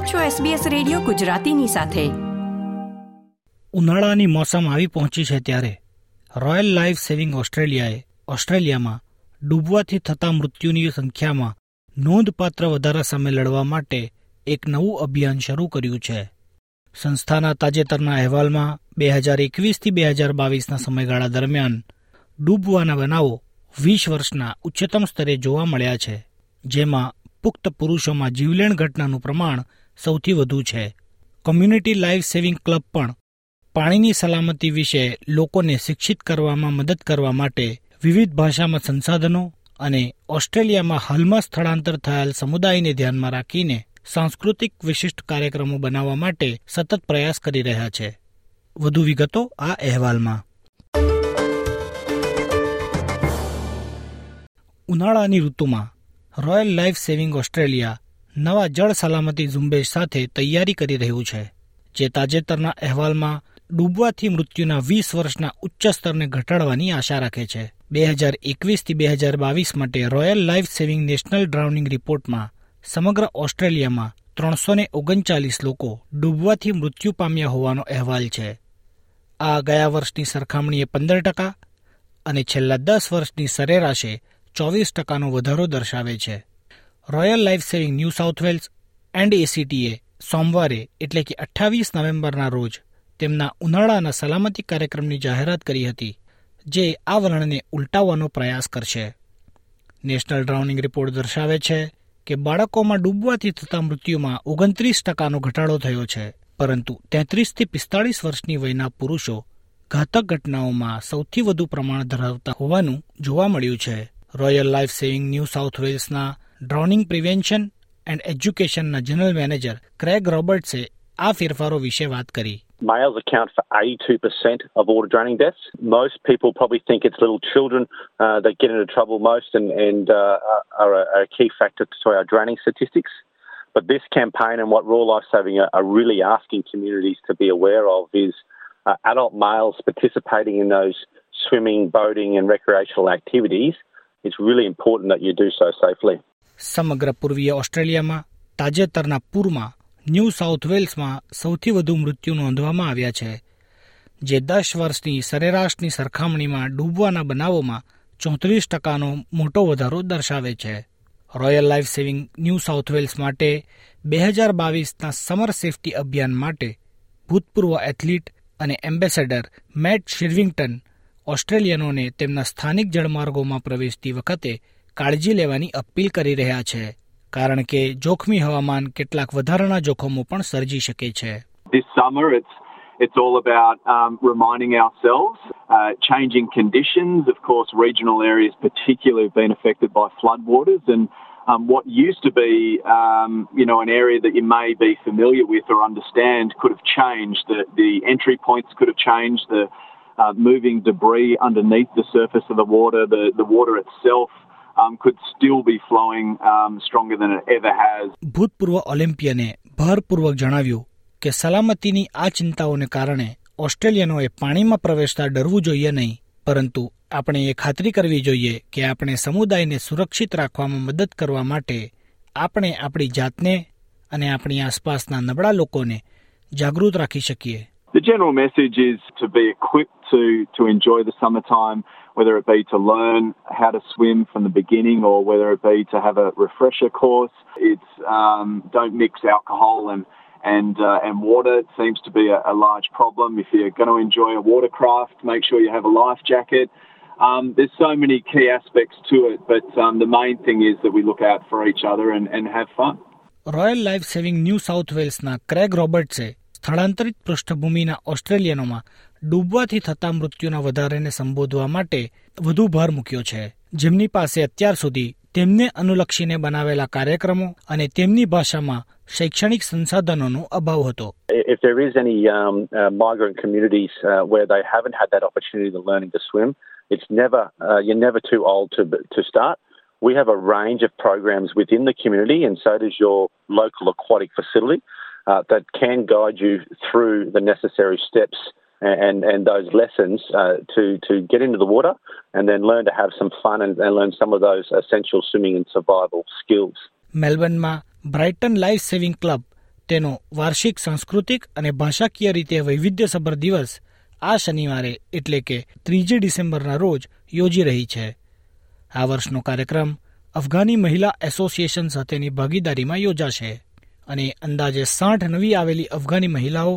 આપ છો SBS radio ગુજરાતીની સાથે. ઉનાળાની મોસમ આવી પહોંચી છે ત્યારે રોયલ લાઈફ સેવિંગ ઓસ્ટ્રેલિયાએ ઓસ્ટ્રેલિયામાં ડૂબવાથી થતા મૃત્યુની સંખ્યામાં નોંધપાત્ર વધારા સામે લડવા માટે એક નવું અભિયાન શરૂ કર્યું છે. સંસ્થાના તાજેતરના અહેવાલમાં બે હજાર એકવીસથી બે હજાર બાવીસના સમયગાળા દરમિયાન ડૂબવાના બનાવો વીસ વર્ષના ઉચ્ચતમ સ્તરે જોવા મળ્યા છે, જેમાં પુખ્ત પુરુષોમાં જીવલેણ ઘટનાનું પ્રમાણ સૌથી વધુ છે. કોમ્યુનિટી લાઈફ સેવિંગ ક્લબ પણ પાણીની સલામતી વિશે લોકોને શિક્ષિત કરવામાં મદદ કરવા માટે વિવિધ ભાષામાં સંસાધનો અને ઓસ્ટ્રેલિયામાં હાલમાં સ્થળાંતર થયેલ સમુદાયને ધ્યાનમાં રાખીને સાંસ્કૃતિક વિશિષ્ટ કાર્યક્રમો બનાવવા માટે સતત પ્રયાસ કરી રહ્યા છે. વધુ વિગતો આ અહેવાલમાં. ઉનાળાની ઋતુમાં રોયલ લાઈફ સેવિંગ ઓસ્ટ્રેલિયા નવા જળ સલામતી ઝુંબેશ સાથે તૈયારી કરી રહ્યું છે, જે તાજેતરના અહેવાલમાં ડૂબવાથી મૃત્યુના વીસ વર્ષના ઉચ્ચ સ્તરને ઘટાડવાની આશા રાખે છે. બે હજાર એકવીસથી બે હજાર બાવીસ માટે royal life saving national drowning રિપોર્ટમાં સમગ્ર ઓસ્ટ્રેલિયામાં ત્રણસો ને ઓગણચાલીસ લોકો ડૂબવાથી મૃત્યુ પામ્યા હોવાનો અહેવાલ છે. આ ગયા વર્ષની સરખામણીએ પંદર ટકા અને છેલ્લા દસ વર્ષની સરેરાશે ચોવીસ ટકાનો વધારો દર્શાવે છે. Royal life saving new south Wales and એસીટીએ સોમવારે એટલે કે અઠ્ઠાવીસ નવેમ્બરના રોજ તેમના ઉનાળાના સલામતી કાર્યક્રમની જાહેરાત કરી હતી, જે આ વલણને ઉલટાવવાનો પ્રયાસ કરશે. નેશનલ ડ્રાઉનિંગ રિપોર્ટ દર્શાવે છે કે બાળકોમાં ડૂબવાથી થતા મૃત્યુમાં ઓગણત્રીસ ટકાનો ઘટાડો થયો છે, પરંતુ તેત્રીસથી પિસ્તાળીસ વર્ષની વયના પુરુષો ઘાતક ઘટનાઓમાં સૌથી વધુ પ્રમાણ ધરાવતા હોવાનું જોવા મળ્યું છે. Royal life saving new south વેલ્સના drowning prevention and એજ્યુકેશનના જનરલ મેનેજર ક્રેગ રોબર્ટ્સે આ ફેરફારો વિશે વાત કરી Males account for 82% of water draining deaths. Most people probably think it's little children uh, that get into trouble most and, and uh, are a, a, key factor to our draining statistics. But this campaign and what Raw Life Saving are, are really asking communities to be aware of is uh, adult males participating in those swimming, boating, and recreational activities it's really important that you do so safely. સમગ્ર પૂર્વીય ઓસ્ટ્રેલિયામાં, તાજેતરના પૂરમાં, new south વેલ્સમાં સૌથી વધુ મૃત્યુ નોંધવામાં આવ્યા છે. જે દસ વર્ષની સરેરાશની સરખામણીમાં ડૂબવાના બનાવોમાં ચોત્રીસ ટકાનો મોટો વધારો દર્શાવે છે. Royal life saving new south Wales માટે બે હજાર બાવીસના સમર સેફટી અભિયાન માટે ભૂતપૂર્વ એથ્લીટ અને એમ્બેસેડર મેટ શિર્વિંગ્ટન ઓસ્ટ્રેલિયનોને તેમના સ્થાનિક જળમાર્ગોમાં પ્રવેશતી વખતે કાળજી લેવાની અપીલ કરી રહ્યા છે કારણ કે જોખમી હવામાન કેટલાક વધારાના જોખમો પણ સર્જી શકે છે This summer it's It's all about um, reminding ourselves, uh, changing conditions. Of course, regional areas particularly have been affected by floodwaters, and um, what used to be, um, you know, an area that you may be familiar with or understand could have changed. The, the entry points could have changed. The uh, moving debris underneath the surface of the water. The, the water itself um, could still be flowing um, stronger than it ever has. ભૂતપૂર્વ ઓલિમ્પિયને ભારપૂર્વક જણાવ્યું કે સલામતીની આ ચિંતાઓને કારણે ઓસ્ટ્રેલિયનોએ પાણીમાં પ્રવેશતા ડરવું જોઈએ નહીં પરંતુ આપણે એ ખાતરી કરવી જોઈએ કે આપણે સમુદાયને સુરક્ષિત રાખવામાં મદદ કરવા માટે આપણે આપણી જાતને અને આપણી આસપાસના નબળા લોકોને જાગૃત રાખી શકીએ The general message is to be equipped to, to enjoy the summertime, whether it be to learn how to swim from the beginning or whether it be to have a refresher course. It's um, don't mix alcohol and and uh, and water. It seems to be a, a, large problem. If you're going to enjoy a watercraft, make sure you have a life jacket. Um, there's so many key aspects to it, but um, the main thing is that we look out for each other and, and have fun. Royal Life Saving New South વેલ્સના Craig રોબર્ટ્સે સ્થળાંતરિત પૃષ્ઠભૂમિના ઓસ્ટ્રેલિયનોમાં ડૂબવાથી થતા મૃત્યુના વધારેને સંબોધવા માટે વધુ ભાર મૂક્યો છે જેમની પાસે અત્યાર સુધી તેમને અનુલક્ષીને બનાવેલા કાર્યક્રમો અને તેમની ભાષામાં શૈક્ષણિક સંસાધનોનો અભાવ હતો If there is any um, uh, migrant communities uh, where they haven't had that opportunity to learning to swim, it's never uh, you're never too old to to start. We have a range of programs within the community, and so does your local aquatic facility uh, that can guide you through the necessary steps and and those lessons uh, to to get into the water and then learn to have some fun and, and learn some of those essential swimming and survival skills. મેલબર્નમાં Brighton life saving club તેનો વાર્ષિક સાંસ્કૃતિક અને ભાષાકીય રીતે વૈવિધ્યસભર દિવસ આ શનિવારે એટલે કે ત્રીજી ડિસેમ્બરના રોજ યોજી રહી છે આ વર્ષનો કાર્યક્રમ અફઘાની મહિલા એસોસિએશન સાથેની ભાગીદારીમાં યોજાશે અને અંદાજે સાઠ નવી આવેલી અફઘાની મહિલાઓ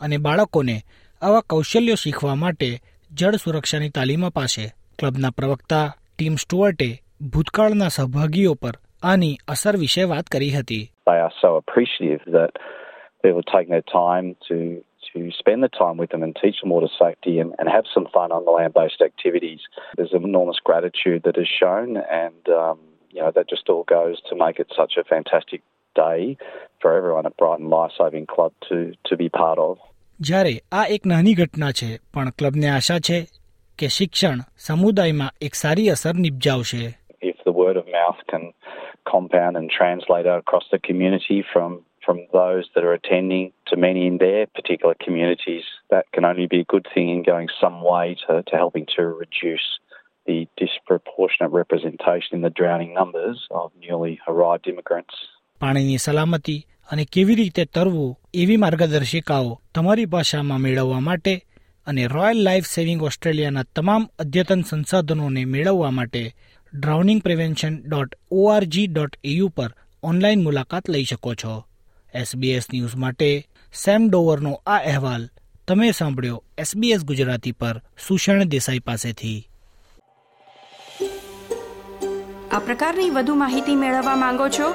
અને બાળકોને આવા કૌશલ્યો શીખવા માટે જળ સુરક્ષાની તાલીમ અપાશે ક્લબના પ્રવક્તા ટીમ સ્ટુઅર્ટે ભૂતકાળના સહભાગીઓ પર આની અસર વિશે વાત કરી હતી They are so appreciative that people take their time to to spend the time with them and teach them water safety and, and have some fun on the land-based activities. There's enormous gratitude that is shown, and um, you know that just all goes to make it such a fantastic day for everyone at Brighton Life Saving Club to to be part of. જ્યારે આ એક નાની ઘટના છે પણ ક્લબને આશા છે કે શિક્ષણ સમુદાયમાં એક સારી અસર નિપજાવશે If the word of mouth can compound and translate out across the community from from those that are attending to many in their particular communities, that can only be a good thing in going some way to, to helping to reduce the disproportionate representation in the drowning numbers of newly arrived immigrants. પાણીની સલામતી અને કેવી રીતે તરવું એવી માર્ગદર્શિકાઓ તમારી ભાષામાં મેળવવા માટે અને રોયલ લાઈફ સેવિંગ ઓસ્ટ્રેલિયાના તમામ અદ્યતન સંસાધનોને મેળવવા માટે drowning prevention dot ORG dot AU પર ઓનલાઈન મુલાકાત લઈ શકો છો. એસબીએસ ન્યૂઝ માટે સેમ ડોવરનો આ અહેવાલ તમે સાંભળ્યો એસબીએસ ગુજરાતી પર સુષણ દેસાઈ પાસેથી. આ પ્રકારની વધુ માહિતી મેળવવા માંગો છો